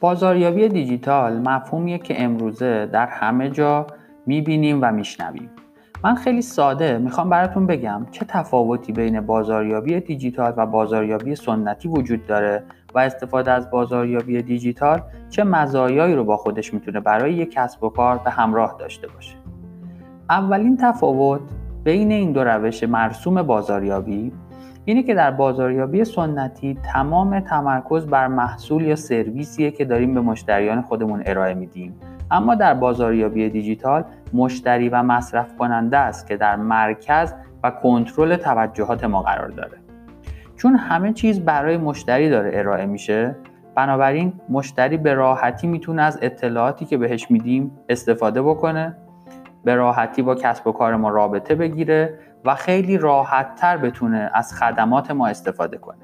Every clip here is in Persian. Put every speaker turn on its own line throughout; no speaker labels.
بازاریابی دیجیتال مفهومیه که امروزه در همه جا می‌بینیم و میشنویم. من خیلی ساده می‌خوام براتون بگم چه تفاوتی بین بازاریابی دیجیتال و بازاریابی سنتی وجود داره و استفاده از بازاریابی دیجیتال چه مزایایی رو با خودش می‌تونه برای یک کسب و کار به همراه داشته باشه. اولین تفاوت بین این دو روش مرسوم بازاریابی اینه که در بازاریابی سنتی تمام تمرکز بر محصول یا سرویسیه که داریم به مشتریان خودمون ارائه میدیم. اما در بازاریابی دیجیتال مشتری و مصرف کننده است که در مرکز و کنترل توجهات ما قرار داره. چون همه چیز برای مشتری داره ارائه میشه بنابراین مشتری به راحتی می‌تونه از اطلاعاتی که بهش میدیم استفاده بکنه به راحتی با کسب و کار ما رابطه بگیره و خیلی راحت تر بتونه از خدمات ما استفاده کنه.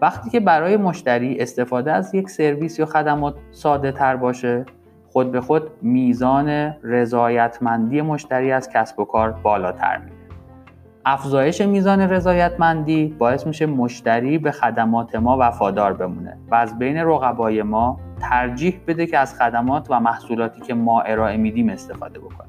وقتی که برای مشتری استفاده از یک سرویس یا خدمات ساده تر باشه خود به خود میزان رضایتمندی مشتری از کسب و کار بالاتر میره. افزایش میزان رضایتمندی باعث میشه مشتری به خدمات ما وفادار بمونه و از بین رقبای ما ترجیح بده که از خدمات و محصولاتی که ما ارائه میدیم استفاده بکنه.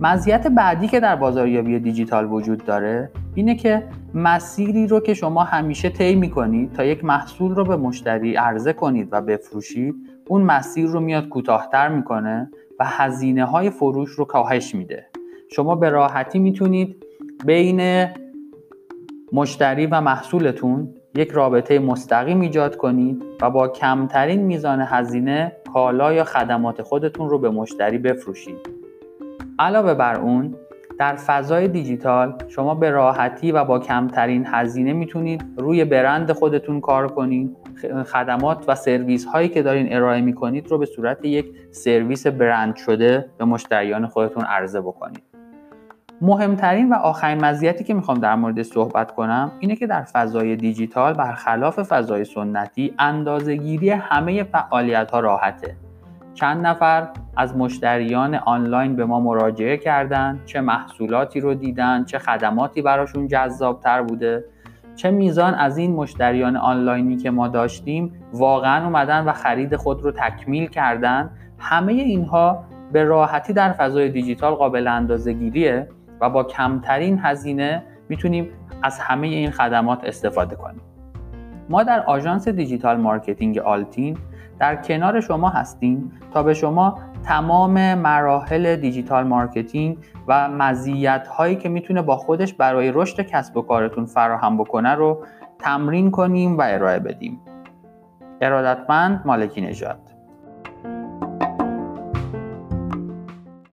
مزیت بعدی که در بازاریابی دیجیتال وجود داره اینه که مسیری رو که شما همیشه طی می‌کنید تا یک محصول رو به مشتری عرضه کنید و بفروشید اون مسیر رو میاد کوتاهتر می‌کنه و هزینه های فروش رو کاهش میده. شما به راحتی می‌تونید بین مشتری و محصولتون یک رابطه مستقیم ایجاد کنید و با کمترین میزان هزینه کالا یا خدمات خودتون رو به مشتری بفروشید. علاوه بر اون در فضای دیجیتال شما به راحتی و با کمترین هزینه می‌تونید روی برند خودتون کار کنید. خدمات و سرویس هایی که دارین ارائه می‌کنید رو به صورت یک سرویس برند شده به مشتریان خودتون عرضه بکنید. مهمترین و آخرین مزیتی که می‌خوام در مورد صحبت کنم اینه که در فضای دیجیتال برخلاف فضای سنتی اندازهگیری همه فعالیت ها راحته. چند نفر از مشتریان آنلاین به ما مراجعه کردند چه محصولاتی رو دیدن چه خدماتی براشون جذابتر بوده. چه میزان از این مشتریان آنلاینی که ما داشتیم واقعا اومدن و خرید خود رو تکمیل کردن. همه اینها به راحتی در فضای دیجیتال قابل اندازه گیریه و با کمترین هزینه می‌تونیم از همه این خدمات استفاده کنیم. ما در آژانس digital marketing آلتین در کنار شما هستیم تا به شما تمام مراحل digital marketing و مزیت هایی که می‌تونه با خودش برای رشد کسب و کارتون فراهم بکنه رو تمرین کنیم و ارائه بدیم. ارادتمند مالکی نژاد.